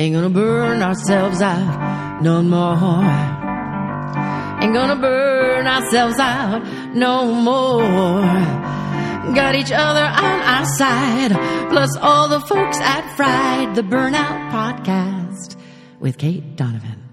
Ain't gonna burn ourselves out no more. Ain't gonna burn ourselves out no more. Got each other on our side, plus all the folks at Fried, the Burnout Podcast with Kate Donovan.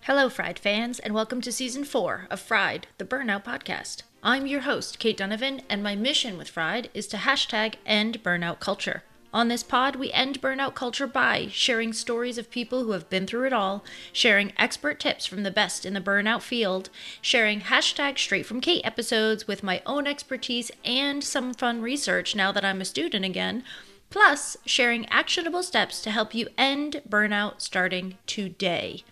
Hello, Fried fans, and welcome to season four of Fried, the Burnout Podcast. I'm your host, Kate Donovan, and my mission with Fried is to hashtag end burnout culture. On this pod, we end burnout culture by sharing stories of people who have been through it all, sharing expert tips from the best in the burnout field, sharing hashtag straight from Kate episodes with my own expertise and some fun research now that I'm a student again, plus sharing actionable steps to help you end burnout starting today.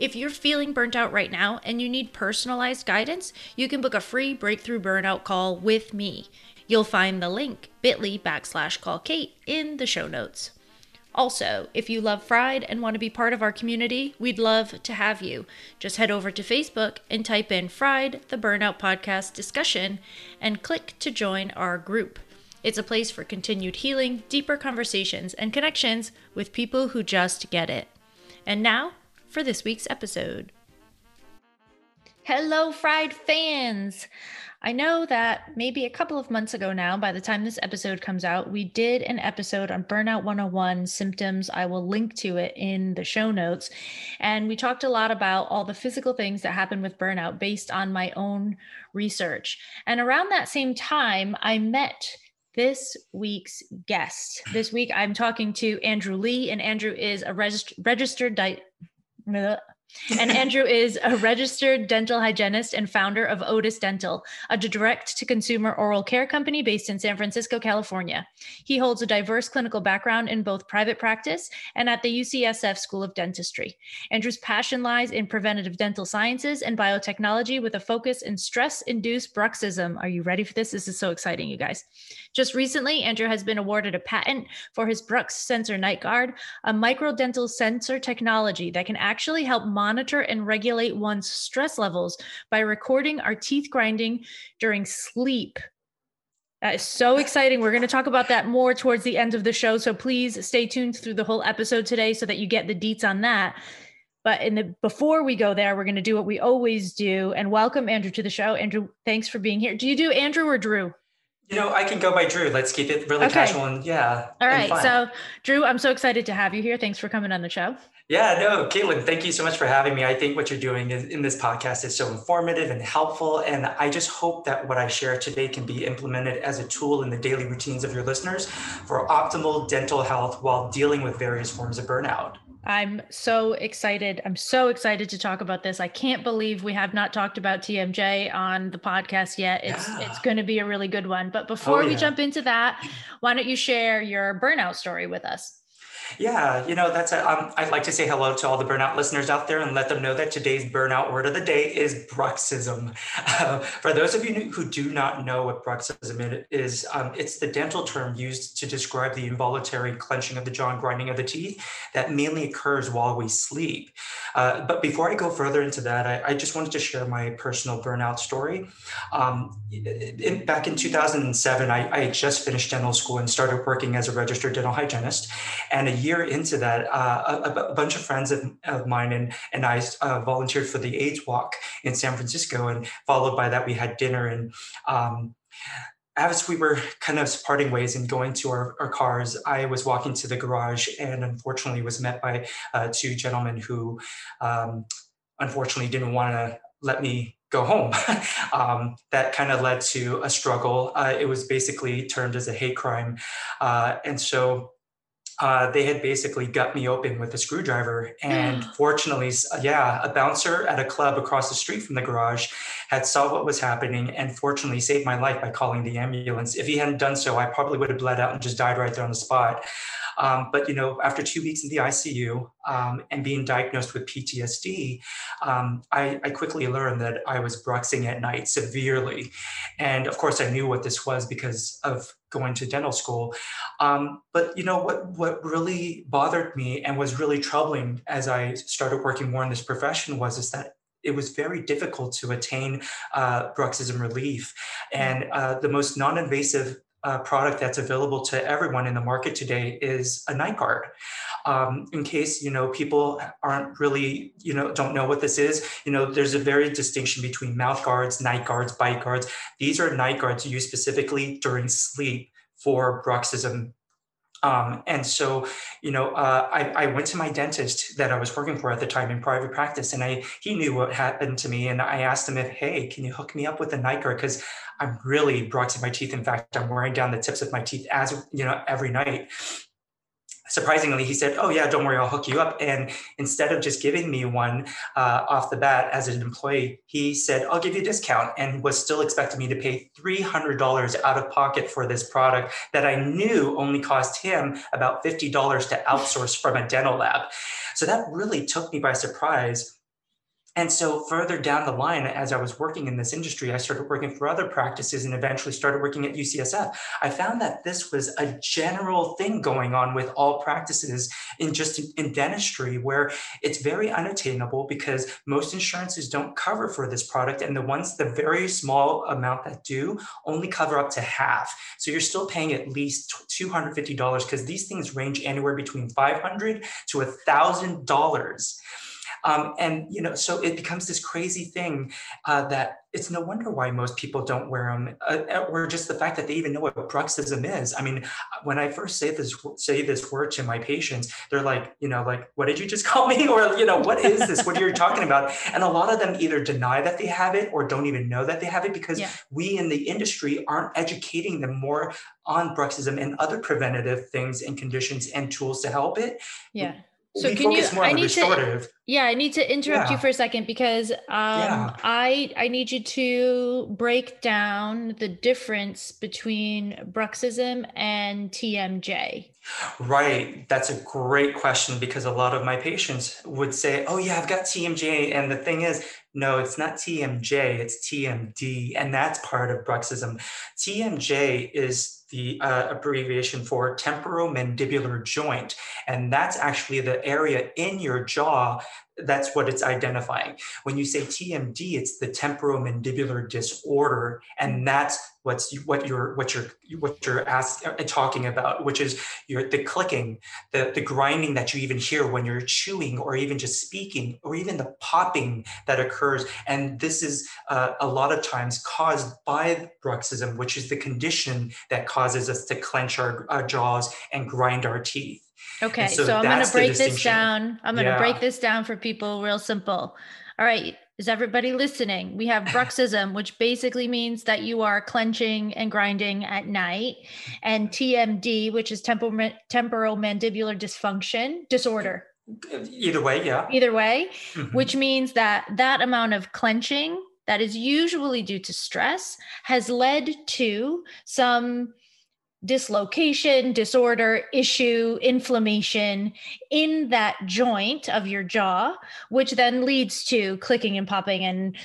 If you're feeling burnt out right now and you need personalized guidance, you can book a free breakthrough burnout call with me. You'll find the link bit.ly backslash call Kate in the show notes. Also, if you love Fried and want to be part of our community, we'd love to have you. Just head over to Facebook and type in Fried, the Burnout Podcast discussion, and click to join our group. It's a place for continued healing, deeper conversations, and connections with people who just get it. And now, for this week's episode. Hello, Fried fans! I know that maybe a couple of months ago now, by the time this episode comes out, we did an episode on Burnout 101 symptoms. I will link to it in the show notes. And we talked a lot about all the physical things that happen with burnout based on my own research. And around that same time, I met this week's guest. This week, I'm talking to Andrew Lee, and Andrew is a regist- registered di- nữa and Andrew is a registered dental hygienist and founder of Otis Dental, a direct to consumer oral care company based in San Francisco, California. He holds a diverse clinical background in both private practice and at the UCSF School of Dentistry. Andrew's passion lies in preventative dental sciences and biotechnology with a focus in stress induced bruxism. Are you ready for this? This is so exciting, you guys. Just recently, Andrew has been awarded a patent for his Brux Sensor Night Guard, a microdental sensor technology that can actually help monitor and regulate one's stress levels by recording our teeth grinding during sleep. That is so exciting. We're going to talk about that more towards the end of the show. So please stay tuned through the whole episode today so that you get the deets on that. But in the before we go there, we're going to do what we always do and welcome Andrew to the show. Andrew, thanks for being here. Do you do Andrew or Drew? You know, I can go by Drew. Let's keep it really okay. casual and yeah. All right. So, Drew, I'm so excited to have you here. Thanks for coming on the show. Yeah, no, Caitlin, thank you so much for having me. I think what you're doing is, in this podcast is so informative and helpful. And I just hope that what I share today can be implemented as a tool in the daily routines of your listeners for optimal dental health while dealing with various forms of burnout. I'm so excited. I'm so excited to talk about this. I can't believe we have not talked about TMJ on the podcast yet. It's yeah. it's going to be a really good one. But oh, before oh, yeah. we jump into that, why don't you share your burnout story with us? Yeah, you know, that's a, um, I'd like to say hello to all the burnout listeners out there and let them know that today's burnout word of the day is bruxism. Uh, for those of you who do not know what bruxism is, um, it's the dental term used to describe the involuntary clenching of the jaw and grinding of the teeth that mainly occurs while we sleep. Uh, but before I go further into that, I, I, just wanted to share my personal burnout story. Um, in, back in 2007, I, I, just finished dental school and started working as a registered dental hygienist. And a year into that, uh, a, a, bunch of friends of, of, mine and, and I uh, volunteered for the AIDS Walk in San Francisco. And followed by that, we had dinner. And um, as we were kind of parting ways and going to our, our, cars, I was walking to the garage and unfortunately was met by uh, two gentlemen who um, unfortunately didn't want to let me go home. um, that kind of led to a struggle. Uh, it was basically termed as a hate crime. Uh, and so uh, they had basically gut me open with a screwdriver. And fortunately, yeah, a bouncer at a club across the street from the garage had saw what was happening and fortunately saved my life by calling the ambulance. If he hadn't done so, I probably would have bled out and just died right there on the spot. Um, but you know, after two weeks in the ICU um, and being diagnosed with PTSD, um, I, I, quickly learned that I was bruxing at night severely, and of course, I knew what this was because of going to dental school. Um, but you know what? What really bothered me and was really troubling as I started working more in this profession was is that it was very difficult to attain uh, bruxism relief. And uh, the most non invasive uh, product that's available to everyone in the market today is a night guard. Um, in case you know people aren't really you know don't know what this is, you know there's a very distinction between mouth guards, night guards, bite guards. These are night guards used specifically during sleep for bruxism um, and so, you know, uh, I, I, went to my dentist that I was working for at the time in private practice, and I he knew what happened to me, and I asked him if, hey, can you hook me up with a guard because I'm really bruxing my teeth. In fact, I'm wearing down the tips of my teeth as you know every night surprisingly, he said, "Oh yeah, don't worry, I'll hook you up." And instead of just giving me one uh, off the bat as an employee, he said, "I'll give you a discount," and was still expecting me to pay three hundred dollars out of pocket for this product that I knew only cost him about fifty dollars to outsource from a dental lab. So that really took me by surprise and so further down the line, as I was working in this industry, I started working for other practices and eventually started working at UCSF. I found that this was a general thing going on with all practices in just in dentistry, where it's very unattainable because most insurances don't cover for this product. And the ones, the very small amount that do, only cover up to half. So you're still paying at least $250 because these things range anywhere between 500 to $1,000 um, and you know, so it becomes this crazy thing uh, that it's no wonder why most people don't wear them, uh, uh, or just the fact that they even know what bruxism is. I mean, when I first say this say this word to my patients, they're like, you know, like, what did you just call me? Or you know, what is this? what are you talking about? And a lot of them either deny that they have it or don't even know that they have it because yeah. we in the industry aren't educating them more on bruxism and other preventative things and conditions and tools to help it. Yeah so can you i need to yeah i need to interrupt yeah. you for a second because um yeah. i i need you to break down the difference between bruxism and tmj right. That's a great question because a lot of my patients would say oh yeah i've got tmj and the thing is no it's not tmj it's tmd and that's part of bruxism. Tmj is the uh, abbreviation for temporomandibular joint. And that's actually the area in your jaw that's what it's identifying. When you say TMD, it's the temporomandibular disorder, and that's what's what you're what you're what you're asking uh, talking about, which is your the clicking, the the grinding that you even hear when you're chewing, or even just speaking, or even the popping that occurs. And this is uh, a lot of times caused by bruxism, which is the condition that causes us to clench our, our jaws and grind our teeth. Okay, so, so I'm going to break this down. I'm going to yeah. break this down for people real simple. All right, is everybody listening? We have bruxism, which basically means that you are clenching and grinding at night, and TMD, which is temporal, temporal mandibular dysfunction disorder. Either way, yeah. Either way, mm-hmm. which means that that amount of clenching that is usually due to stress has led to some dislocation, disorder, issue, inflammation in that joint of your jaw, which then leads to clicking and popping and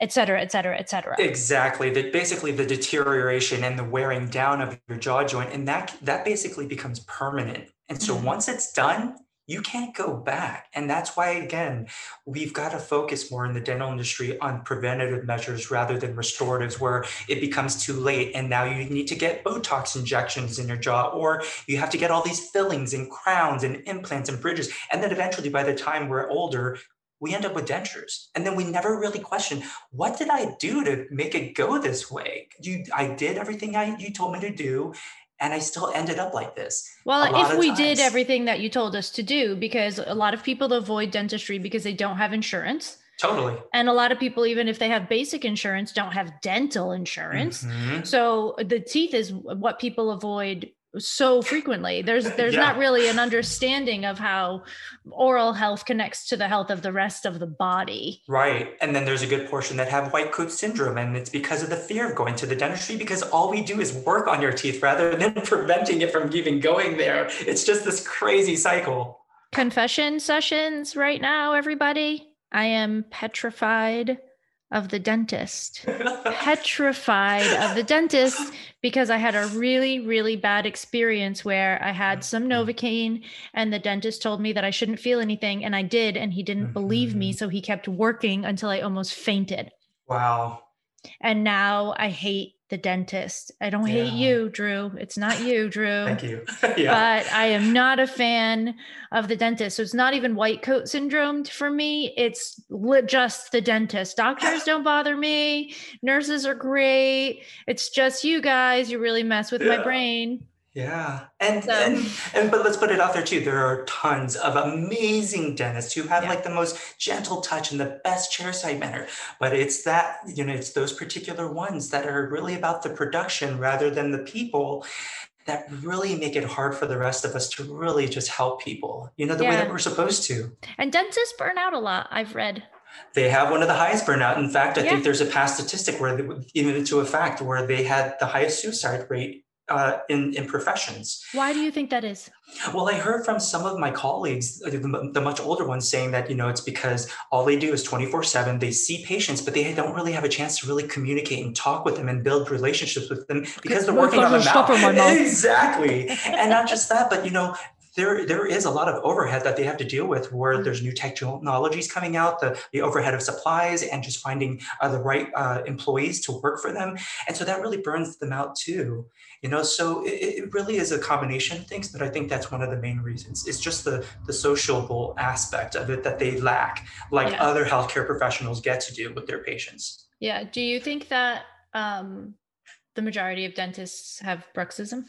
et cetera, et cetera, et cetera. Exactly. That basically the deterioration and the wearing down of your jaw joint. And that that basically becomes permanent. And so mm-hmm. once it's done, you can't go back. And that's why, again, we've got to focus more in the dental industry on preventative measures rather than restoratives, where it becomes too late. And now you need to get Botox injections in your jaw, or you have to get all these fillings and crowns and implants and bridges. And then eventually, by the time we're older, we end up with dentures. And then we never really question, what did I do to make it go this way? You, I did everything I, you told me to do and I still ended up like this. Well, if we times. did everything that you told us to do, because a lot of people avoid dentistry because they don't have insurance. Totally. And a lot of people, even if they have basic insurance, don't have dental insurance. Mm-hmm. So the teeth is what people avoid so frequently. There's there's yeah. not really an understanding of how oral health connects to the health of the rest of the body. Right. And then there's a good portion that have white coat syndrome and it's because of the fear of going to the dentistry because all we do is work on your teeth rather than preventing it from even going there. It's just this crazy cycle. Confession sessions right now everybody. I am petrified of the dentist, petrified of the dentist because I had a really, really bad experience where I had some mm-hmm. Novocaine and the dentist told me that I shouldn't feel anything. And I did. And he didn't believe me. Mm-hmm. So he kept working until I almost fainted. Wow. And now I hate the dentist. I don't hate you, Drew. It's not you, Drew. Thank you. yeah. But I am not a fan of the dentist. So it's not even white coat syndrome for me. It's just the dentist. Doctors don't bother me. Nurses are great. It's just you guys. You really mess with my brain. Yeah. And, So- and and but let's put it out there too. There are tons of amazing dentists who have Yeah. like the most gentle touch and the best chairside manner. But it's that, you know, it's those particular ones that are really about the production rather than the people that really make it hard for the rest of us to really just help people, you know, the way that we're supposed to. And dentists burn out a lot, I've read. They have one of the highest burnout. In fact, I Yeah. think there's a past statistic where, they, even to a fact, where they had the highest suicide rate uh, in in professions. Why do you think that is? Well, I heard from some of my colleagues, the, the much older ones, saying that you know it's because all they do is twenty four seven. They see patients, but they don't really have a chance to really communicate and talk with them and build relationships with them because they're working on the the stuff mouth. in my mouth. Exactly, and not just that, but you know. There, there is a lot of overhead that they have to deal with where there's new technologies coming out, the, the overhead of supplies, and just finding uh, the right uh, employees to work for them. And so that really burns them out too you know so it, it really is a combination of things but i think that's one of the main reasons it's just the the sociable aspect of it that they lack like Yeah. other healthcare professionals get to do with their patients Yeah. Do you think that um, the majority of dentists have bruxism?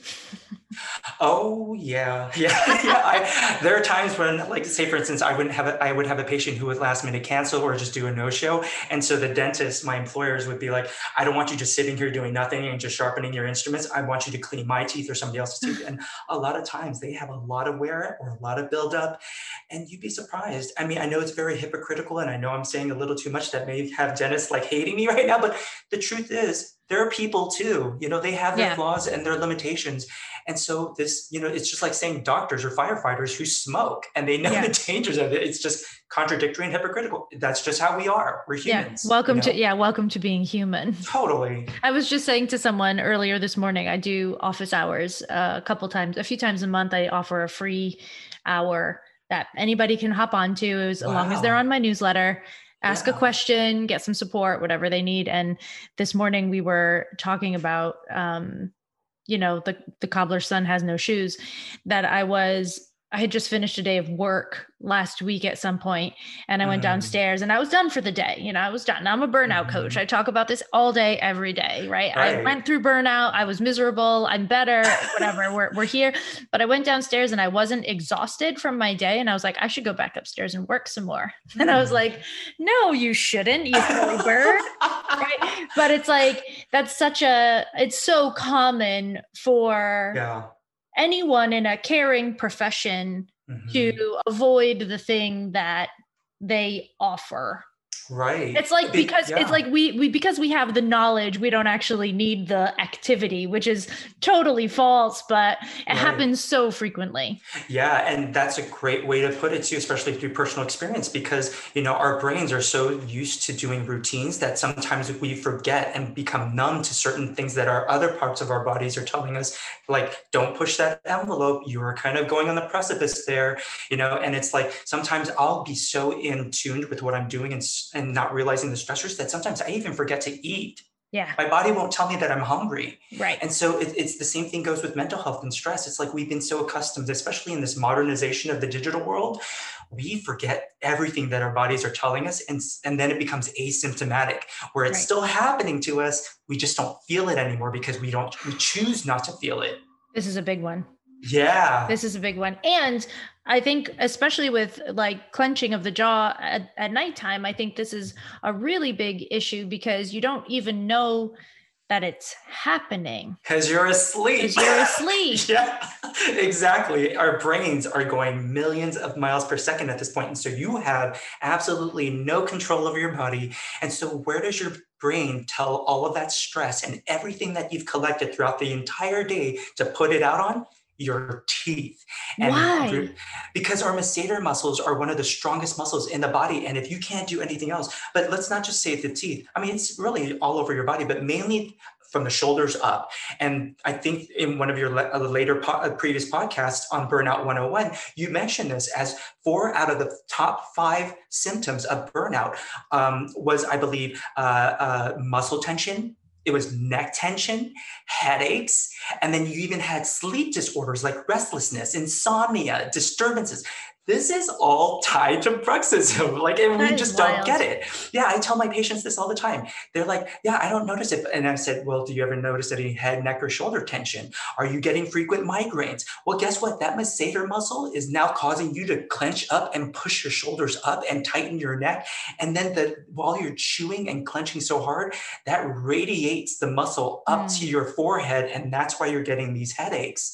oh yeah. Yeah yeah I, there are times when like say for instance i wouldn't have a, i would have a patient who would last minute cancel or just do a no show and so the dentist my employers would be like i don't want you just sitting here doing nothing and just sharpening your instruments. I want you to clean my teeth or somebody else's teeth. And a lot of times they have a lot of wear or a lot of buildup. And you'd be surprised. I mean i know it's very hypocritical and i know i'm saying a little too much that may have dentists like hating me right now but the truth is there are people too you know they have their Yeah. flaws and their limitations and so this, you know, it's just like saying doctors or firefighters who smoke and they know Yeah. the dangers of it. It's just contradictory and hypocritical. That's just how we are. We're humans. yeah. Welcome you to yeah. Welcome to being human. Totally. I was just saying to someone earlier this morning, I do office hours uh, a couple times, a few times a month. I offer a free hour that anybody can hop onto as long as they're on my newsletter. Ask a question, get some support, whatever they need. And this morning we were talking about, um, you know, the the cobbler's son has no shoes. That I was, I had just finished a day of work last week at some point, and I went Mm. downstairs and I was done for the day. You know, I was done. I'm a burnout Mhm. coach. I talk about this all day, every day, right? I went through burnout. I was miserable. I'm better, whatever. we're, we're here. But I went downstairs and I wasn't exhausted from my day. And I was like, I should go back upstairs and work some more. And I was like, no, you shouldn't, you silly bird. right? But it's like, that's such a, it's so common for Yeah. Anyone in a caring profession Mhm. to avoid the thing that they offer Right. it's like Be- because yeah. it's like we we because we have the knowledge we don't actually need the activity which is totally false but it Right. happens so frequently Yeah, and that's a great way to put it too, especially through personal experience, because you know our brains are so used to doing routines that sometimes we forget and become numb to certain things that our other parts of our bodies are telling us, like don't push that envelope. You are kind of going on the precipice there, you know. And it's like sometimes I'll be so in tuned with what I'm doing and s- and not realizing the stressors that sometimes I even forget to eat. yeah My body won't tell me that I'm hungry. right And so it, it's the same thing goes with mental health and stress. It's like we've been so accustomed, especially in this modernization of the digital world, we forget everything that our bodies are telling us, and and then it becomes asymptomatic, where it's Right. still happening to us. We just don't feel it anymore because we don't we choose not to feel it. this is a big one Yeah. this is a big one and i think especially with like clenching of the jaw at, at nighttime i think this is a really big issue because you don't even know that it's happening Because you're asleep. because you're asleep yeah, exactly. Our brains are going millions of miles per second at this point, And so you have absolutely no control over your body. And so, where does your brain tell all of that stress and everything that you've collected throughout the entire day to put it out on? Your teeth. And Why? Because our masseter muscles are one of the strongest muscles in the body. And if you can't do anything else, but let's not just say the teeth. I mean, it's really all over your body, but mainly from the shoulders up. And I think in one of your uh, later po- uh, previous podcasts on Burnout 101, you mentioned this as four out of the top five symptoms of burnout um, was, I believe, uh, uh, muscle tension. It was neck tension, headaches, and then you even had sleep disorders like restlessness, insomnia, disturbances this is all tied to bruxism. Like, and that we just don't get it. Yeah, I tell my patients this all the time. They're like, yeah, I don't notice it. And I said, well, do you ever notice any head, neck, or shoulder tension? Are you getting frequent migraines? Well, guess what? That masseter muscle is now causing you to clench up and push your shoulders up and tighten your neck. And then the while you're chewing and clenching so hard, that radiates the muscle up mm. to your forehead. And that's why you're getting these headaches.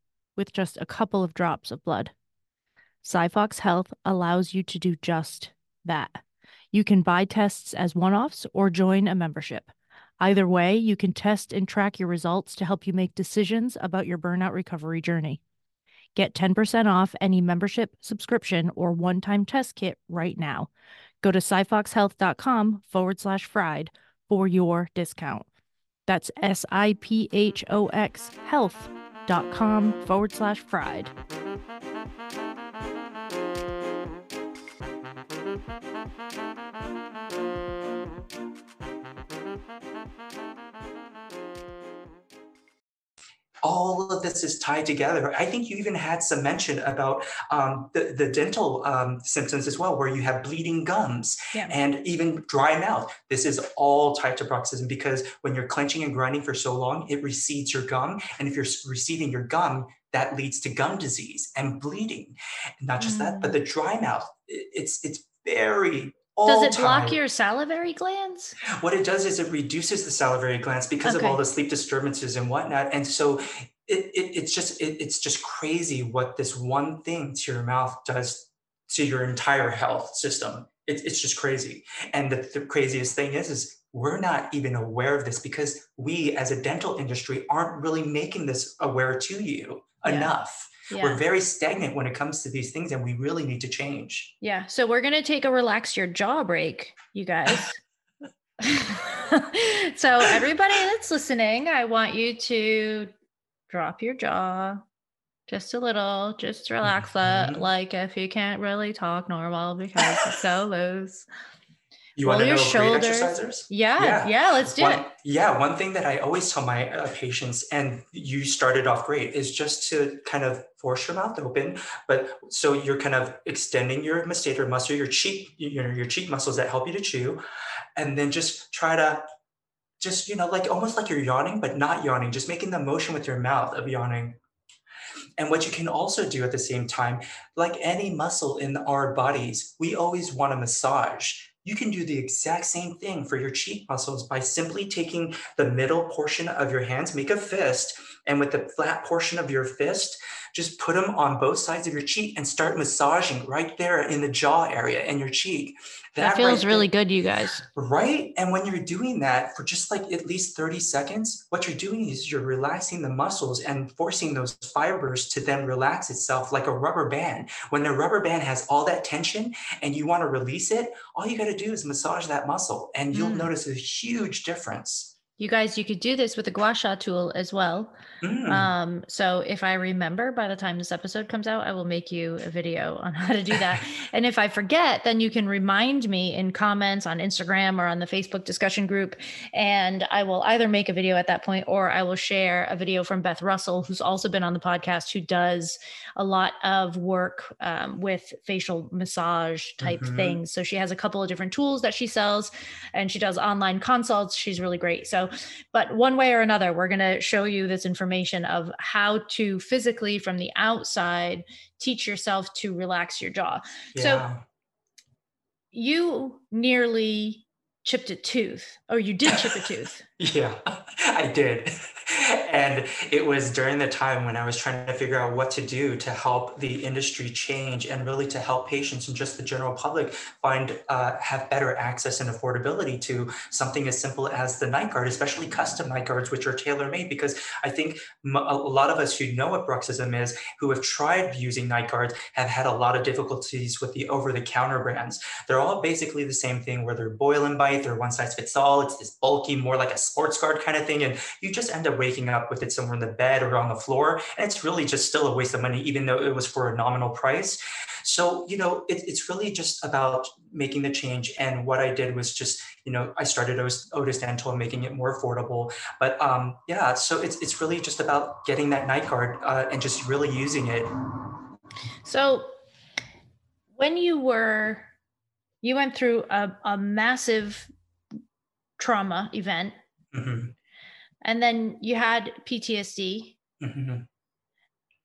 with just a couple of drops of blood? SiPhox Health allows you to do just that. You can buy tests as one offs or join a membership. Either way, you can test and track your results to help you make decisions about your burnout recovery journey. Get 10% off any membership, subscription, or one time test kit right now. Go to siphoxhealth.com forward slash fried for your discount. That's S I P H O X health.com forward slash fried. All of this is tied together. I think you even had some mention about um, the, the dental um, symptoms as well, where you have bleeding gums yeah. and even dry mouth. This is all tied to bruxism because when you're clenching and grinding for so long, it recedes your gum. And if you're receding your gum, that leads to gum disease and bleeding. not just mm. that, but mm. the dry mouth, it's it's very does it block time. your salivary glands? What it does is it reduces the salivary glands because okay. of all the sleep disturbances and whatnot. And so it, it it's just it, it's just crazy what this one thing to your mouth does to your entire health system. It, it's just crazy. And the, the craziest thing is, is we're not even aware of this because we as a dental industry aren't really making this aware to you yeah. enough. Yeah. We're very stagnant when it comes to these things, and we really need to change. Yeah. So we're going to take a relax your jaw break, you guys. so, everybody that's listening, I want you to drop your jaw just a little, just relax mm-hmm. Like if you can't really talk normal because it's so loose. You want to know shoulders. great exercisers? Yeah, yeah, yeah, let's do one, it. Yeah, one thing that I always tell my uh, patients, and you started off great, is just to kind of force your mouth open. But so you're kind of extending your masseter muscle, your cheek, you know, your cheek muscles that help you to chew, and then just try to, just you know, like almost like you're yawning, but not yawning, just making the motion with your mouth of yawning. And what you can also do at the same time, like any muscle in our bodies, we always want to massage you can do the exact same thing for your cheek muscles by simply taking the middle portion of your hands, make a fist, and with the flat portion of your fist, just put them on both sides of your cheek and start massaging right there in the jaw area and your cheek. That, that feels right really there, good, you guys. Right. And when you're doing that for just like at least 30 seconds, what you're doing is you're relaxing the muscles and forcing those fibers to then relax itself like a rubber band. When the rubber band has all that tension and you want to release it, all you got to do is massage that muscle and you'll mm. notice a huge difference you guys, you could do this with a gua sha tool as well. Mm. Um, so if I remember by the time this episode comes out, I will make you a video on how to do that. and if I forget, then you can remind me in comments on Instagram or on the Facebook discussion group. And I will either make a video at that point or I will share a video from Beth Russell, who's also been on the podcast, who does a lot of work um, with facial massage type mm-hmm. things. So she has a couple of different tools that she sells and she does online consults. She's really great. So but one way or another, we're going to show you this information of how to physically from the outside teach yourself to relax your jaw. Yeah. So you nearly chipped a tooth or you did chip a tooth yeah i did and it was during the time when I was trying to figure out what to do to help the industry change and really to help patients and just the general public find uh, have better access and affordability to something as simple as the night guard, especially custom night guards, which are tailor made. Because I think a lot of us who know what bruxism is, who have tried using night guards, have had a lot of difficulties with the over the counter brands. They're all basically the same thing where they're boil and bite, they're one size fits all. It's this bulky, more like a sports guard kind of thing. And you just end up waking up with it somewhere in the bed or on the floor. And it's really just still a waste of money, even though it was for a nominal price. So, you know, it, it's really just about making the change. And what I did was just, you know, I started Otis, Otis Dental making it more affordable. But um, yeah, so it's, it's really just about getting that night guard uh, and just really using it. So when you were, you went through a, a massive trauma event. Mm-hmm. And then you had PTSD. Mm-hmm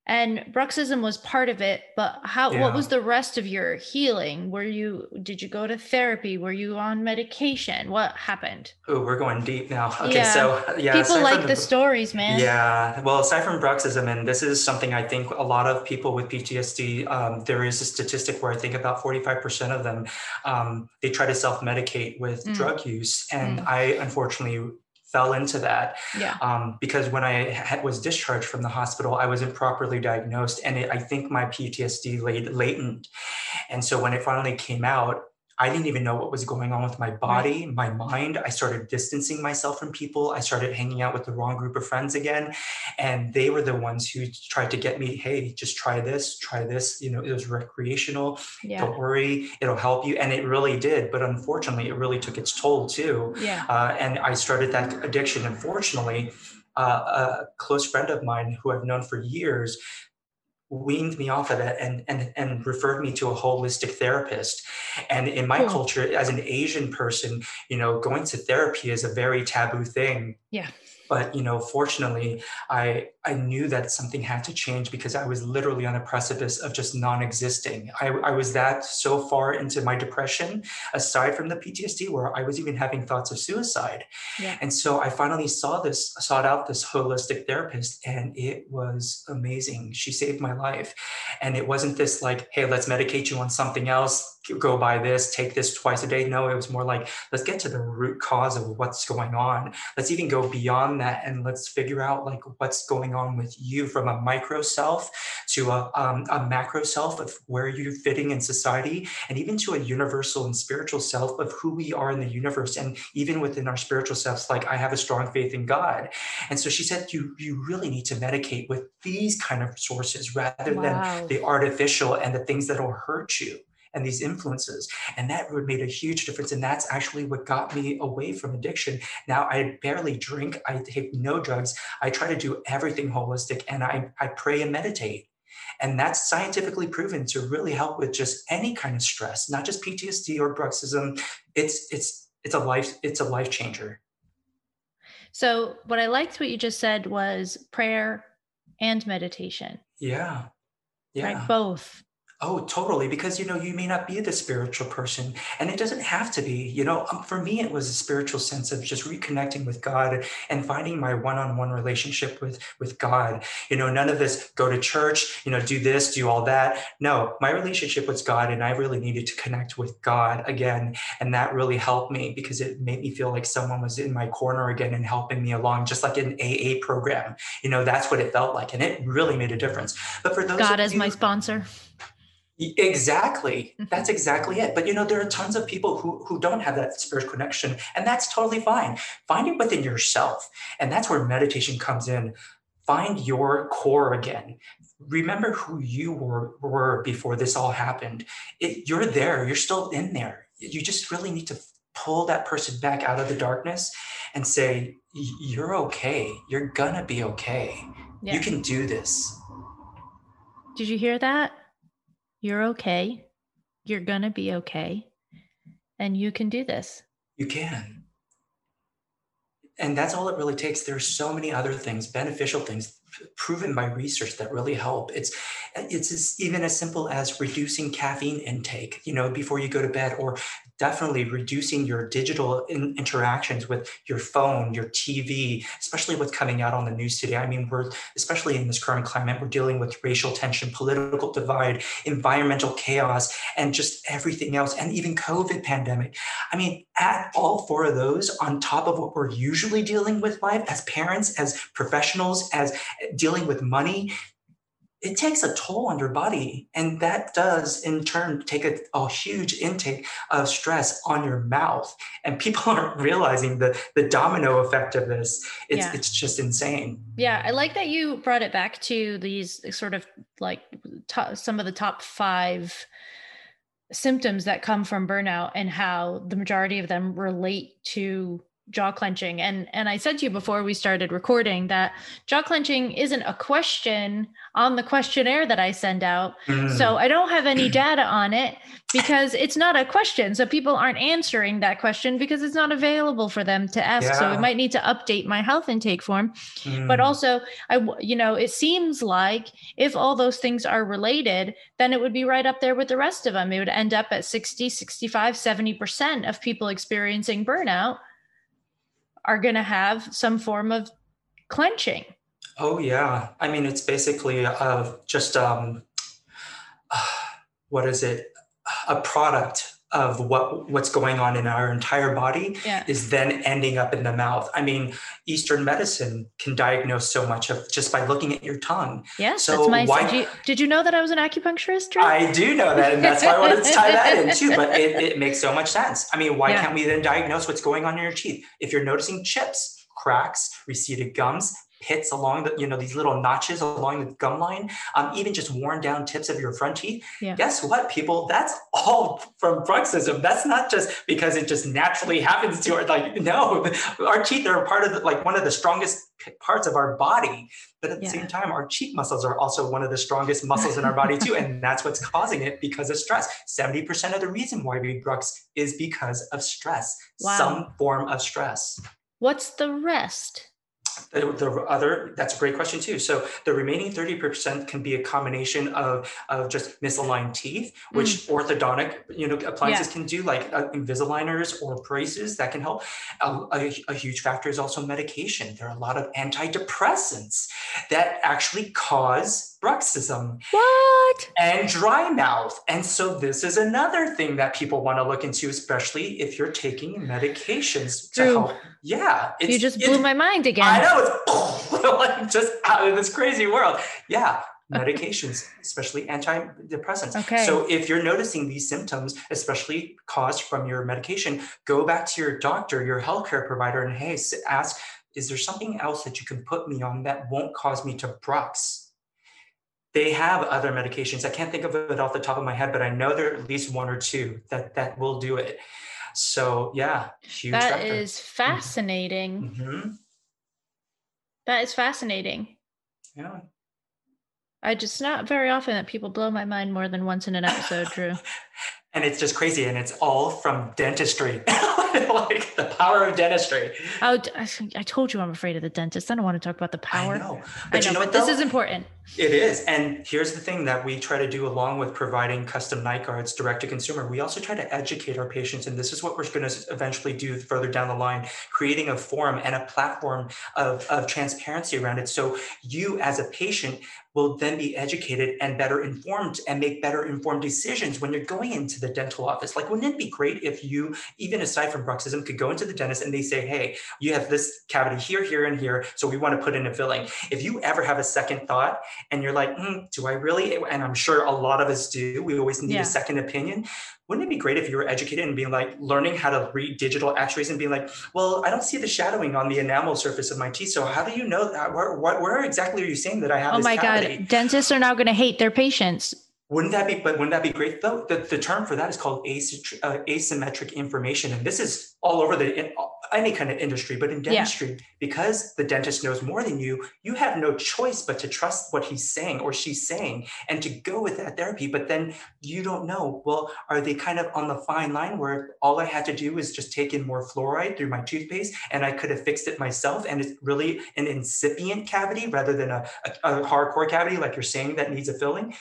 and bruxism was part of it but how yeah. what was the rest of your healing were you did you go to therapy were you on medication what happened oh we're going deep now okay yeah. so yeah people like the, the, stories man yeah well aside from bruxism and this is something i think a lot of people with ptsd um, there is a statistic where i think about 45% of them um, they try to self-medicate with mm. drug use and mm. i unfortunately fell into that. Yeah. Um, because when I had, was discharged from the hospital, I wasn't properly diagnosed, and it, I think my PTSD laid latent. And so when it finally came out, I didn't even know what was going on with my body, my mind. I started distancing myself from people. I started hanging out with the wrong group of friends again. And they were the ones who tried to get me, hey, just try this, try this. You know, it was recreational. Yeah. Don't worry, it'll help you. And it really did. But unfortunately, it really took its toll too. Yeah. Uh, and I started that addiction. Unfortunately, uh, a close friend of mine who I've known for years weaned me off of that and, and, and referred me to a holistic therapist. And in my cool. culture, as an Asian person, you know, going to therapy is a very taboo thing. Yeah but you know fortunately i i knew that something had to change because i was literally on the precipice of just non-existing i, I was that so far into my depression aside from the ptsd where i was even having thoughts of suicide yeah. and so i finally saw this sought out this holistic therapist and it was amazing she saved my life and it wasn't this like hey let's medicate you on something else go buy this, take this twice a day. No, it was more like, let's get to the root cause of what's going on. Let's even go beyond that and let's figure out like what's going on with you from a micro self to a, um, a macro self of where you're fitting in society and even to a universal and spiritual self of who we are in the universe. And even within our spiritual selves, like I have a strong faith in God. And so she said, you, you really need to medicate with these kind of sources rather wow. than the artificial and the things that will hurt you and these influences. And that would made a huge difference. And that's actually what got me away from addiction. Now I barely drink, I take no drugs. I try to do everything holistic and I, I pray and meditate. And that's scientifically proven to really help with just any kind of stress, not just PTSD or bruxism. It's it's it's a life, it's a life changer. So what I liked what you just said was prayer and meditation. Yeah. Yeah. Right. Both. Oh, totally. Because, you know, you may not be the spiritual person and it doesn't have to be, you know, um, for me, it was a spiritual sense of just reconnecting with God and finding my one-on-one relationship with, with God. You know, none of this go to church, you know, do this, do all that. No, my relationship with God and I really needed to connect with God again. And that really helped me because it made me feel like someone was in my corner again and helping me along, just like an AA program. You know, that's what it felt like. And it really made a difference. But for those God as my sponsor. Exactly. Mm-hmm. That's exactly it. But you know, there are tons of people who who don't have that spiritual connection, and that's totally fine. Find it within yourself. And that's where meditation comes in. Find your core again. Remember who you were, were before this all happened. It, you're there, you're still in there. You just really need to pull that person back out of the darkness and say, You're okay. You're gonna be okay. Yeah. You can do this. Did you hear that? You're okay. You're going to be okay. And you can do this. You can. And that's all it really takes. There's so many other things, beneficial things. proven by research that really help. It's it's even as simple as reducing caffeine intake, you know, before you go to bed, or definitely reducing your digital in, interactions with your phone, your TV, especially what's coming out on the news today. I mean, we're especially in this current climate, we're dealing with racial tension, political divide, environmental chaos, and just everything else, and even COVID pandemic. I mean, at all four of those on top of what we're usually dealing with life as parents, as professionals, as dealing with money it takes a toll on your body and that does in turn take a, a, huge intake of stress on your mouth. And people aren't realizing the the domino effect of this. It's yeah. it's just insane. Yeah i like that you brought it back to these sort of like top, some of the top five symptoms that come from burnout and how the majority of them relate to jaw clenching. And and i said to you before we started recording that jaw clenching isn't a question on the questionnaire that i send out. Mm. so i don't have any data on it because it's not a question. So people aren't answering that question because it's not available for them to ask. Yeah. so we might need to update my health intake form. Mm. but also i you know it seems like if all those things are related then it would be right up there with the rest of them it would end up at 60 65 70% of people experiencing burnout are going to have some form of clenching. Oh yeah, I mean it's basically uh, just um, uh, what is it? A product of what what's going on in our entire body yeah. is then ending up in the mouth. I mean, Eastern medicine can diagnose so much of just by looking at your tongue. Yes, so that's my. Why, did, you, did you know that I was an acupuncturist? Drew? I do know that, and that's why I wanted to tie that in too. But it, it makes so much sense. I mean, why yeah. can't we then diagnose what's going on in your teeth? If you're noticing chips, cracks, receded gums, pits along the, you know, these little notches along the gum line, um, even just worn down tips of your front teeth. Yeah. Guess what, people? That's all from bruxism. That's not just because it just naturally happens to our, like, no, our teeth are part of the, like one of the strongest parts of our body. But at the yeah. same time, our cheek muscles are also one of the strongest muscles in our body too. And that's what's causing it because of stress. 70% of the reason why we brux is because of stress, wow. some form of stress. What's the rest? The, the other that's a great question too so the remaining 30% can be a combination of, of just misaligned teeth which mm. orthodontic you know appliances yeah. can do like uh, invisaligners or braces that can help a, a, a, huge factor is also medication there are a lot of antidepressants that actually cause bruxism what? and dry mouth. And so this is another thing that people want to look into especially if you're taking medications to Drew, help. Yeah you just blew my mind again. I know it's like just out of this crazy world. Yeah medications especially antidepressants. Okay. So if you're noticing these symptoms especially caused from your medication go back to your doctor your healthcare provider and hey ask is there something else that you can put me on that won't cause me to brux they have other medications. I can't think of it off the top of my head, but I know there are at least one or two that that will do it. So yeah, huge. That factor. is fascinating. Mm-hmm. That is fascinating. Yeah. I just not very often that people blow my mind more than once in an episode, Drew. and it's just crazy and it's all from dentistry like the power of dentistry oh i told you i'm afraid of the dentist i don't want to talk about the power i know but, I know, know but this is important it is and here's the thing that we try to do along with providing custom night guards direct to consumer we also try to educate our patients and this is what we're going to eventually do further down the line creating a forum and a platform of, of transparency around it so you as a patient will then be educated and better informed and make better informed decisions when you're going into the dental office. Like, wouldn't it be great if you, even aside from bruxism, could go into the dentist and they say, hey, you have this cavity here, here, and here. So we want to put in a filling. If you ever have a second thought and you're like, mm, do I really? And I'm sure a lot of us do. We always need yeah. a second opinion wouldn't it be great if you were educated and being like learning how to read digital x-rays and being like well i don't see the shadowing on the enamel surface of my teeth so how do you know that where, where, where exactly are you saying that i have oh my cavity? god dentists are now going to hate their patients wouldn't that be, but wouldn't that be great though? The, the term for that is called asymmetric, uh, asymmetric information. And this is all over the, any kind of industry, but in Yeah. dentistry, because the dentist knows more than you, you have no choice but to trust what he's saying or she's saying and to go with that therapy. But then you don't know, well, are they kind of on the fine line where all I had to do is just take in more fluoride through my toothpaste and I could have fixed it myself? And it's really an incipient cavity rather than a, a, a hardcore cavity, like you're saying, that needs a filling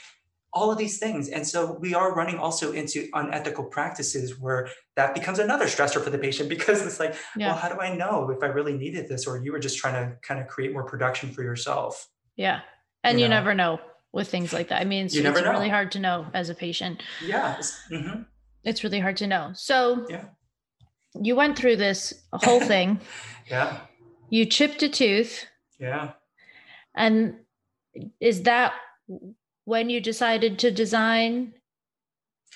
all of these things. And so we are running also into unethical practices where that becomes another stressor for the patient because it's like, Yeah. well, how do I know if I really needed this? Or you were just trying to kind of create more production for yourself. Yeah. And You you, know. never know with things like that. I mean, it's, You never it's really hard to know as a patient. Yeah. hmm It's really hard to know. So Yeah. you went through this whole thing. Yeah. you chipped a tooth. Yeah. And is that when you decided to design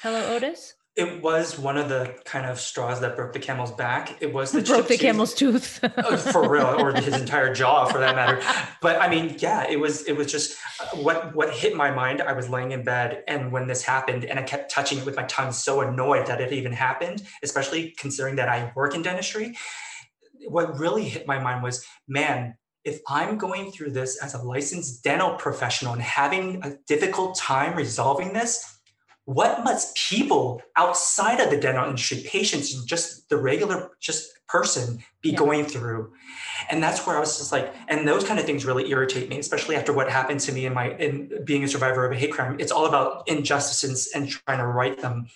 Hello Otis? It was one of the kind of straws that broke the camel's back. It was the Broke the camel's tooth. Uh, for real or his entire jaw for that matter but i mean yeah it was it was just uh, what what hit my mind i was laying in bed and when this happened and i kept touching it with my tongue so annoyed that it even happened especially considering that i work in dentistry what really hit my mind was man if i'm going through this as a licensed dental professional and having a difficult time resolving this what must people outside of the dental industry patients and just the regular just person be Yeah. going through? And that's where i was just like and those kind of things really irritate me especially after what happened to me in my in being a survivor of a hate crime. It's all about injustices and trying to right them.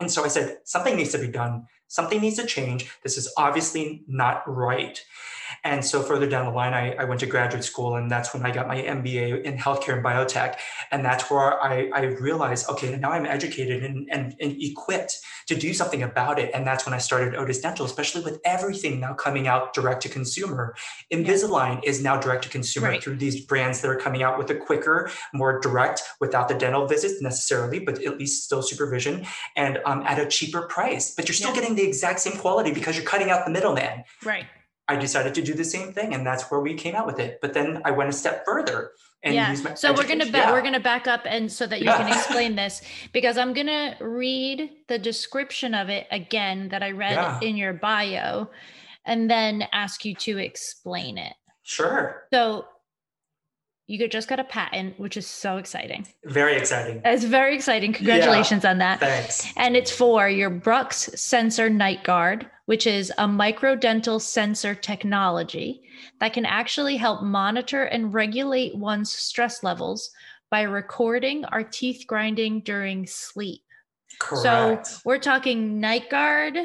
And so i said something needs to be done. Something needs to change. This is obviously not right and so further down the line I, I went to graduate school and that's when i got my mba in healthcare and biotech and that's where i, I realized okay now i'm educated and, and, and equipped to do something about it and that's when i started otis dental especially with everything now coming out direct to consumer invisalign is now direct to consumer Right. through these brands that are coming out with a quicker more direct without the dental visits necessarily but at least still supervision and um, at a cheaper price but you're still Yeah. getting the exact same quality because you're cutting out the middleman right. I decided to do the same thing, and that's where we came out with it. But then I went a step further and yeah. used my So we're gonna ba- yeah. we're gonna back up and so that you Yeah. can explain this because I'm gonna read the description of it again that I read Yeah. in your bio, and then ask you to explain it. sure, So you could- just got a patent, which is so exciting. very exciting. It's very exciting. Congratulations on that. Thanks. And it's for your Brux Sensor Night Guard, which is a microdental sensor technology that can actually help monitor and regulate one's stress levels by recording our teeth grinding during sleep. Correct. So we're talking Night Guard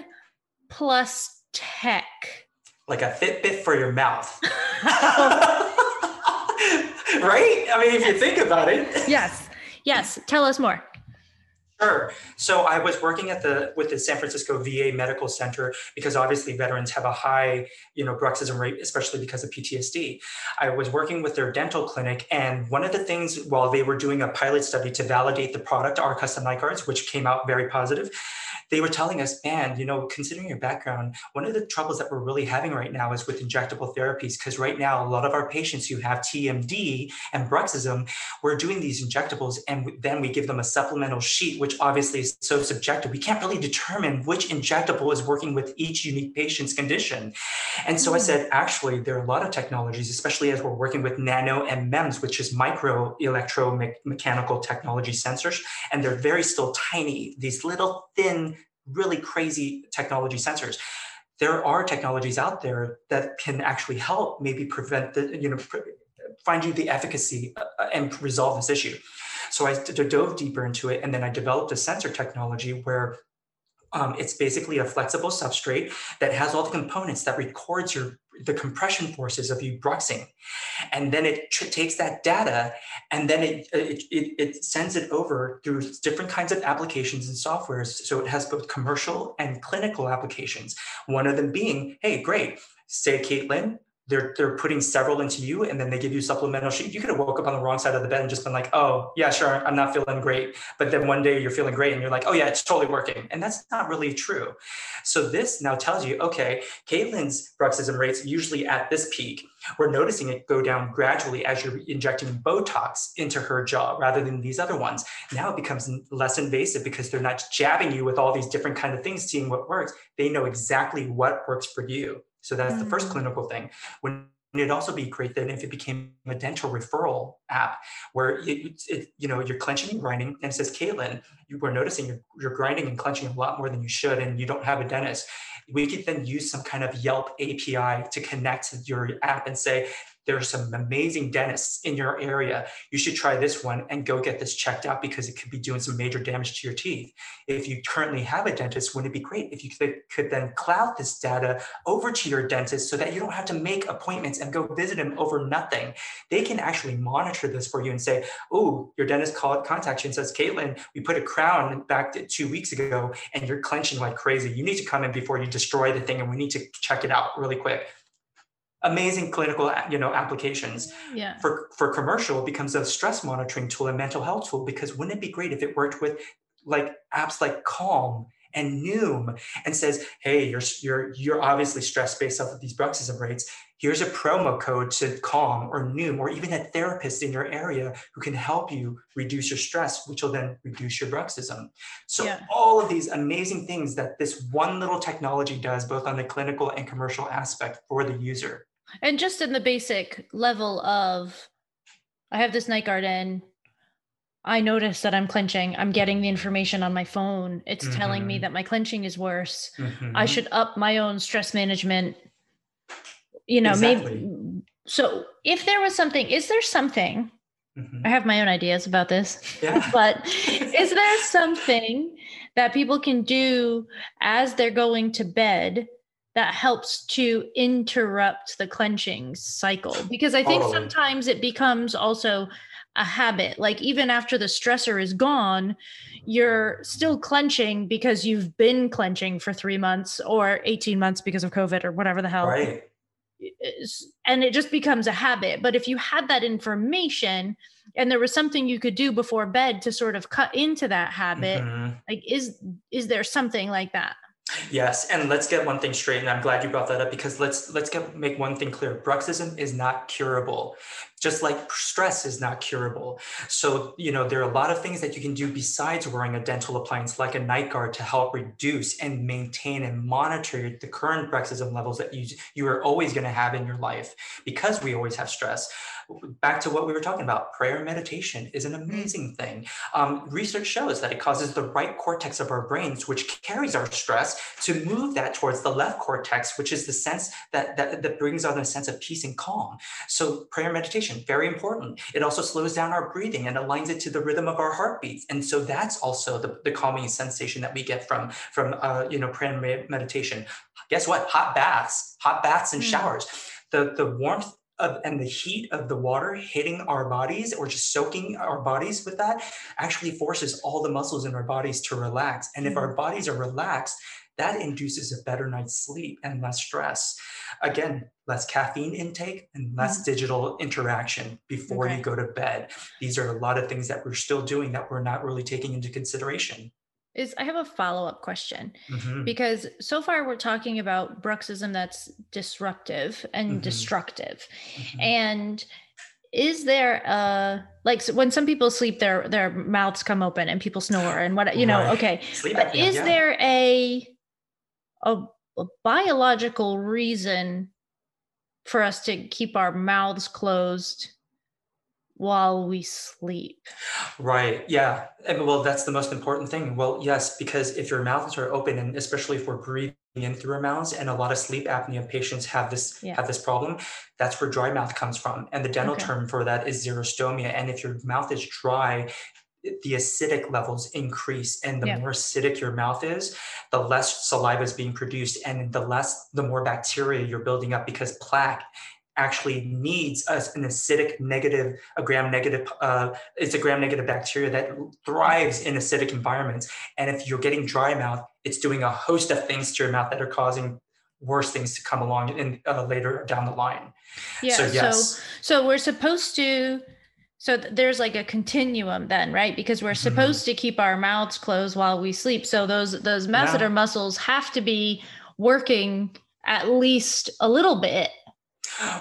plus tech. like a Fitbit for your mouth. right? I mean, if you think about it. yes. Yes. Tell us more. Sure. So I was working at the with the San Francisco VA Medical Center because obviously veterans have a high, you know, bruxism rate, especially because of PTSD. I was working with their dental clinic, and one of the things while they were doing a pilot study to validate the product, our custom night guards, which came out very positive, they were telling us, man, you know, considering your background, one of the troubles that we're really having right now is with injectable therapies, because right now a lot of our patients who have TMD and bruxism we're doing these injectables and then we give them a supplemental sheet which obviously is so subjective. We can't really determine which injectable is working with each unique patient's condition. And so i Mm. said actually there are a lot of technologies especially as we're working with nano and mems which is micro electromechanical technology sensors and they're very still tiny. These little thin really crazy technology sensors there are technologies out there that can actually help maybe prevent the you know find you the efficacy uh, and resolve this issue. So I dove deeper into it, and then I developed a sensor technology where um, it's basically a flexible substrate that has all the components that records your the compression forces of you bruxing, and then it tr- takes that data and then it, uh, it it it sends it over through different kinds of applications and softwares. So it has both commercial and clinical applications. One of them being, hey, great, say Caitlin, they're they're putting several into you and then they give you supplemental sheet. You could have woke up on the wrong side of the bed and just been like, oh yeah, sure, I'm not feeling great. But then one day you're feeling great and you're like, oh yeah, it's totally working. And that's not really true. So this now tells you, okay, Caitlin's bruxism rates usually at this peak. We're noticing it go down gradually as you're injecting Botox into her jaw rather than these other ones. Now it becomes less invasive because they're not jabbing you with all these different kind of things, seeing what works. They know exactly what works for you. So that's mm-hmm. the first mm. clinical thing. When it'd also be great then if it became a dental referral app where it, it, you know you're clenching and grinding and it says caitlin you were noticing you're, you're grinding and clenching a lot more than you should and you don't have a dentist we could then use some kind of yelp api to connect your app and say there are some amazing dentists in your area. You should try this one and go get this checked out because it could be doing some major damage to your teeth. If you currently have a dentist, wouldn't it be great if you could, could then cloud this data over to your dentist so that you don't have to make appointments and go visit him over nothing? They can actually monitor this for you and say, oh, your dentist called, contacts you and says, Caitlin, we put a crown back two weeks ago and you're clenching like crazy. You need to come in before you destroy the thing and we need to check it out really quick amazing clinical you know applications yeah. for for commercial becomes a stress monitoring tool and mental health tool because wouldn't it be great if it worked with like apps like calm and noom and says hey you're you're you're obviously stressed based off of these bruxism rates. Here's a promo code to calm or noom or even a therapist in your area who can help you reduce your stress which will then reduce your bruxism. So yeah. all of these amazing things that this one little technology does both on the clinical and commercial aspect for the user and just in the basic level of, I have this night guard in. I notice that I'm clenching. I'm getting the information on my phone. It's mm-hmm. telling me mm-hmm. that my clenching is worse. Mm-hmm. I should up my own stress management. You know, exactly. maybe. So, if there was something, is there something? Mm-hmm. I have my own ideas about this. Yeah. but is there something that people can do as they're going to bed that helps to interrupt the clenching cycle because i think totally. sometimes it becomes also a habit like even after the stressor is gone you're still clenching because you've been clenching for 3 months or 18 months because of covid or whatever the hell right and it just becomes a habit but if you had that information and there was something you could do before bed to sort of cut into that habit mm-hmm. like is is there something like that Yes, and let's get one thing straight, and I'm glad you brought that up because let's let's get make one thing clear: bruxism is not curable, just like stress is not curable. So you know there are a lot of things that you can do besides wearing a dental appliance like a night guard to help reduce and maintain and monitor the current bruxism levels that you you are always going to have in your life because we always have stress back to what we were talking about prayer and meditation is an mm. amazing thing. Um, research shows that it causes the right cortex of our brains which carries our stress to move that towards the left cortex which is the sense that that, that brings on a sense of peace and calm. So prayer and meditation very important. It also slows down our breathing and aligns it to the rhythm of our heartbeats. And so that's also the, the calming sensation that we get from from uh, you know prayer and meditation. Guess what? Hot baths hot baths and mm. showers. The the warmth of, and the heat of the water hitting our bodies or just soaking our bodies with that actually forces all the muscles in our bodies to relax. And if our mm-hmm. bodies are relaxed, that induces a better night's sleep and less stress. Again, less caffeine intake and less mm-hmm. digital interaction before okay. you go to bed. These are a lot of things that we're still doing that we're not really taking into consideration is I have a follow up question mm-hmm. because so far we're talking about bruxism that's disruptive and mm-hmm. destructive. Mm-hmm. And is there a like so when some people sleep their their mouths come open and people snore and what you know right. okay sleep but is yeah. there a, a a biological reason for us to keep our mouths closed while we sleep. Right. Yeah. And well, that's the most important thing. Well, yes, because if your mouths are open, and especially if we're breathing in through our mouths, and a lot of sleep apnea patients have this yeah. have this problem, that's where dry mouth comes from. And the dental okay. term for that is xerostomia. And if your mouth is dry, the acidic levels increase and the yeah. more acidic your mouth is the less saliva is being produced and the less the more bacteria you're building up because plaque actually needs a, an acidic negative, a gram negative, uh, it's a gram negative bacteria that thrives in acidic environments. And if you're getting dry mouth, it's doing a host of things to your mouth that are causing worse things to come along in uh, later down the line. Yeah. So, So, yes. so, we're supposed to. So th- there's like a continuum then, right? Because we're Mhm. supposed to keep our mouths closed while we sleep. So those those masseter Yeah. muscles have to be working at least a little bit,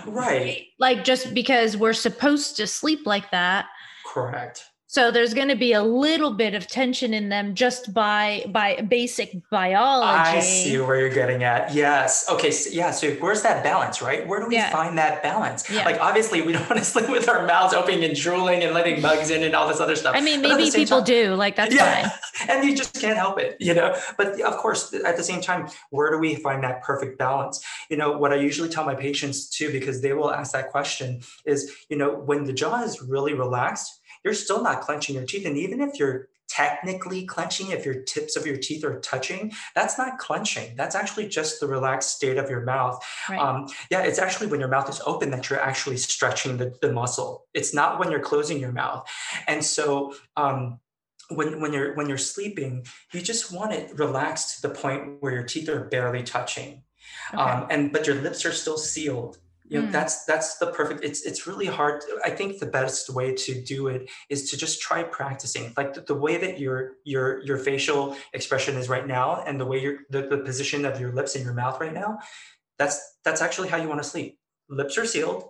Right. like just because we're supposed to sleep like that. Correct. So there's going to be a little bit of tension in them just by by basic biology. I see where you're getting at. Yes. Okay. So, yeah. So where's that balance, right? Where do we Yeah. find that balance? Yeah. Like obviously we don't want to sleep with our mouths open and drooling and letting bugs in and all this other stuff. I mean, But at the maybe people time- do. Like that's fine. and you just can't help it, you know. But of course, at the same time, where do we find that perfect balance? You know, what I usually tell my patients too, because they will ask that question, is you know, when the jaw is really relaxed, you're still not clenching your teeth, and even if you're technically clenching if your tips of your teeth are touching that's not clenching. That's actually just the relaxed state of your mouth. Right. um, yeah it's actually when your mouth is open that you're actually stretching the, the muscle. It's not when you're closing your mouth. And so um, when, when you're when you're sleeping you just want it relaxed to the point where your teeth are barely touching. Okay. um, and but your lips are still sealed you know Mm. that's that's the perfect it's it's really hard i think the best way to do it is to just try practicing like the, the way that your your your facial expression is right now and the way your the, the position of your lips and your mouth right now that's that's actually how you want to sleep. Lips are sealed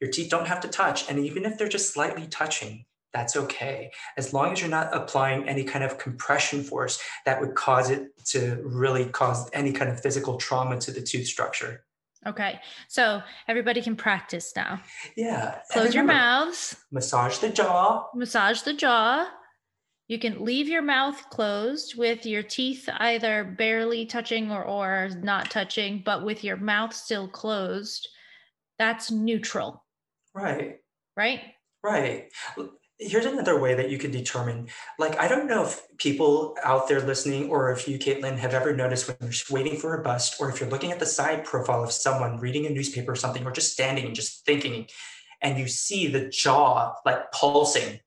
your teeth don't have to touch and even if they're just slightly touching that's okay. As long as you're not applying any kind of compression force that would cause it to really cause any kind of physical trauma to the tooth structure Okay. So everybody can practice now. yeah Close your mouths, massage the jaw massage the jaw. You can leave your mouth closed with your teeth either barely touching or, or not touching, but with your mouth still closed. That's neutral, right right? right here's another way that you can determine like i don't know if people out there listening or if you caitlin have ever noticed when you're waiting for a bus or if you're looking at the side profile of someone reading a newspaper or something or just standing and just thinking and you see the jaw like pulsing.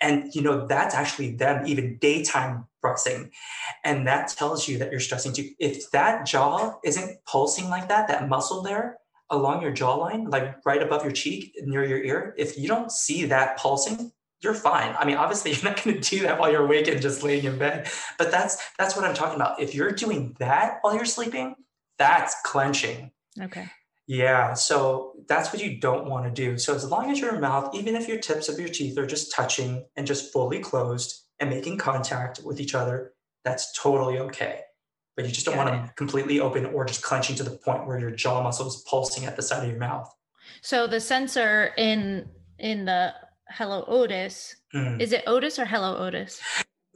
And you know that's actually them even daytime bruxing and that tells you that you're stressing too. If that jaw isn't pulsing like that that muscle there along your jawline like right above your cheek near your ear if you don't see that pulsing you're fine i mean obviously you're not going to do that while you're awake and just laying in bed but that's that's what i'm talking about if you're doing that while you're sleeping that's clenching Okay. yeah, so that's what you don't want to do. So as long as your mouth, even if your tips of your teeth are just touching and just fully closed and making contact with each other, that's totally okay. But you just don't Got want them completely open or just clenching to the point where your jaw muscle is pulsing at the side of your mouth. So the sensor in in the Hello Otis, Mm. is it Otis or Hello Otis?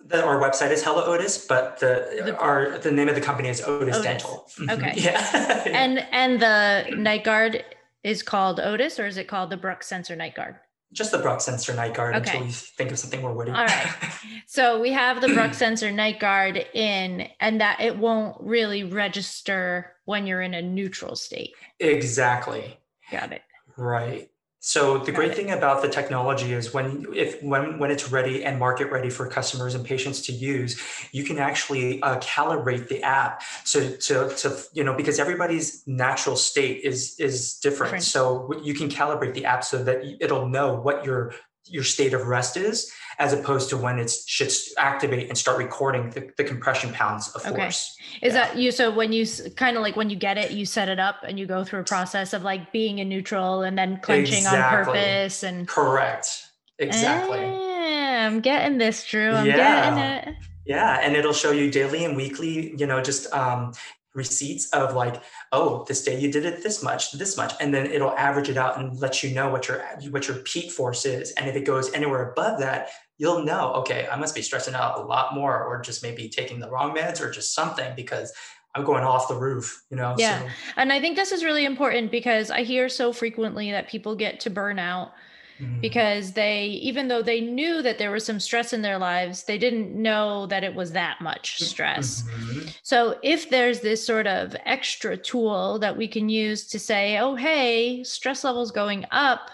The, our website is Hello Otis, but the, The- our the name of the company is Otis, Otis. Dental. Okay. Yeah. And and the night guard is called Otis or is it called the Brux Sensor Night Guard? Just the Brux Sensor Night Guard Okay. until we think of something more witty. All right. So we have the Brux Sensor Night Guard in, and that it won't really register when you're in a neutral state. exactly. Got it. Right. So the great thing about the technology is when if when when it's ready and market ready for customers and patients to use, you can actually uh, calibrate the app to to to you know because everybody's natural state is is different. Different. So you can calibrate the app so that it'll know what your your state of rest is as opposed to when it should activate and start recording the, the compression pounds of force. Okay. Is Yeah. that you? So when you kind of like when you get it, you set it up and you go through a process of like being in neutral and then clenching on purpose and Correct. Exactly. Eh, I'm getting this, Drew. I'm Yeah. getting it. Yeah, and it'll show you daily and weekly, you know, just um, receipts of like, oh, this day you did it this much, this much, and then it'll average it out and let you know what your what your peak force is. And if it goes anywhere above that, you'll know, okay, I must be stressing out a lot more, or just maybe taking the wrong meds, or just something because I'm going off the roof, you know. Yeah. So, And I think this is really important because I hear so frequently that people get to burnout mhm. because they, even though they knew that there was some stress in their lives, they didn't know that it was that much stress. Mhm. So if there's this sort of extra tool that we can use to say, oh, hey, stress levels going up,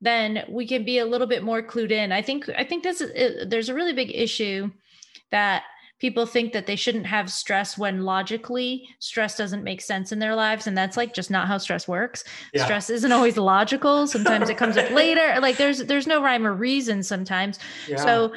then we can be a little bit more clued in. I think I think this is, there's a really big issue that people think that they shouldn't have stress when logically stress doesn't make sense in their lives and that's like just not how stress works Yeah. stress isn't always logical sometimes it comes up later like there's there's no rhyme or reason sometimes Yeah. so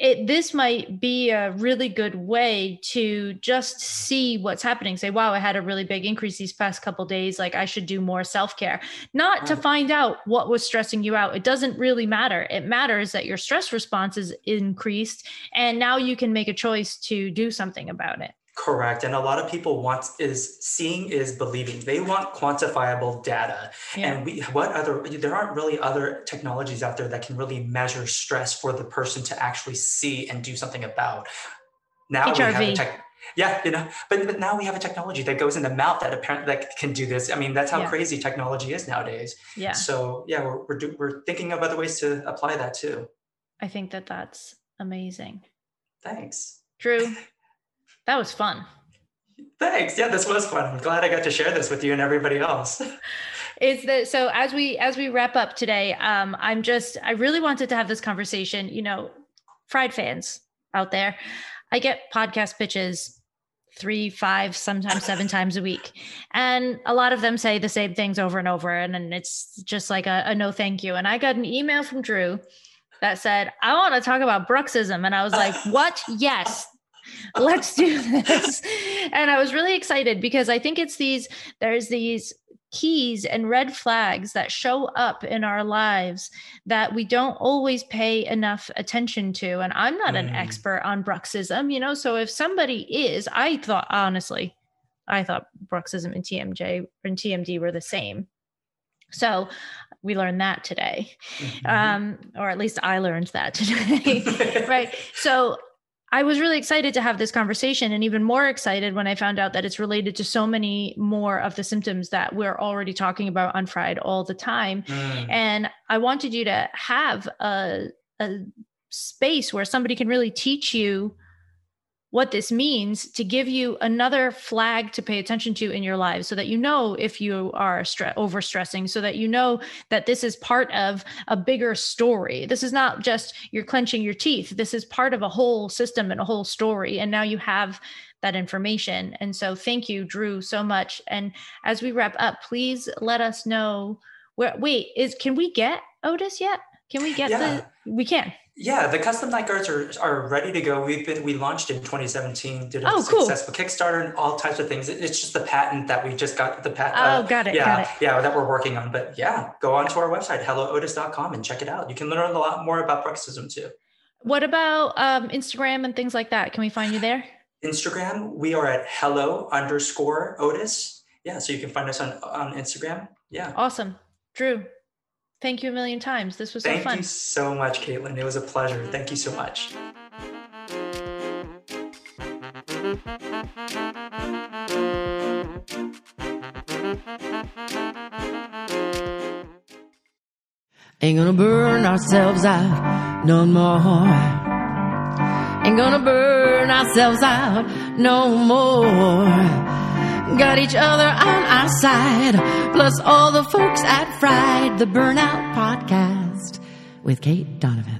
it this might be a really good way to just see what's happening. Say, wow, I had a really big increase these past couple days. Like I should do more self-care. Not to find out what was stressing you out. It doesn't really matter. It matters that your stress response is increased and now you can make a choice to do something about it. Correct. And a lot of people want is seeing is believing. They want quantifiable data. Yeah. And we what other there aren't really other technologies out there that can really measure stress for the person to actually see and do something about. Now we have a tech yeah, you know, but, but now we have a technology that goes in the mouth that apparently that can do this. I mean, that's how Yeah. crazy technology is nowadays. Yeah. So yeah, we're we're, do, we're thinking of other ways to apply that too. I think that that's amazing. Thanks. Drew, that was fun. Thanks. Yeah, this was fun. I'm glad I got to share this with you and everybody else. is that so as we as we wrap up today um i'm just i really wanted to have this conversation you know fried fans out there i get podcast pitches three five sometimes seven times a week and a lot of them say the same things over and over and then it's just like a, a no thank you and i got an email from drew that said i want to talk about bruxism and i was like what yes let's do this and i was really excited because i think it's these there's these keys and red flags that show up in our lives that we don't always pay enough attention to. And I'm not an Mm. expert on bruxism, you know. So if somebody is, I thought honestly, I thought bruxism and TMJ and TMD were the same. So we learned that today. Mhm. Um, or at least I learned that today. right. So I was really excited to have this conversation and even more excited when I found out that it's related to so many more of the symptoms that we're already talking about on Fried all the time. Mm. And I wanted you to have a, a space where somebody can really teach you what this means to give you another flag to pay attention to in your lives so that you know if you are stre- overstressing so that you know that this is part of a bigger story. This is not just you're clenching your teeth. This is part of a whole system and a whole story and now you have that information. And so thank you drew so much. And as we wrap up please let us know where wait is can we get otis yet? Can we get Yeah. the we can Yeah, the custom night guards are, are ready to go. We've been we launched in 2017, did a Oh, cool. successful Kickstarter and all types of things. It- It's just the patent that we just got the patent. oh got it yeah, got it yeah, that we're working on. But yeah, go on to our website, hellootis.com and check it out. You can learn a lot more about bruxism too. What about um, Instagram and things like that? Can we find you there? Instagram, we are at hello underscore Otis. Yeah, so you can find us on, on Instagram. Yeah. Awesome. Drew, thank you a million times. This was so Thank fun. Thank you so much, Caitlin. It was a pleasure. Thank you so much. Ain't gonna burn ourselves out no more. Ain't gonna burn ourselves out no more. Got each other on our side, plus all the folks at Fried, the Burnout Podcast with Cait Donovan.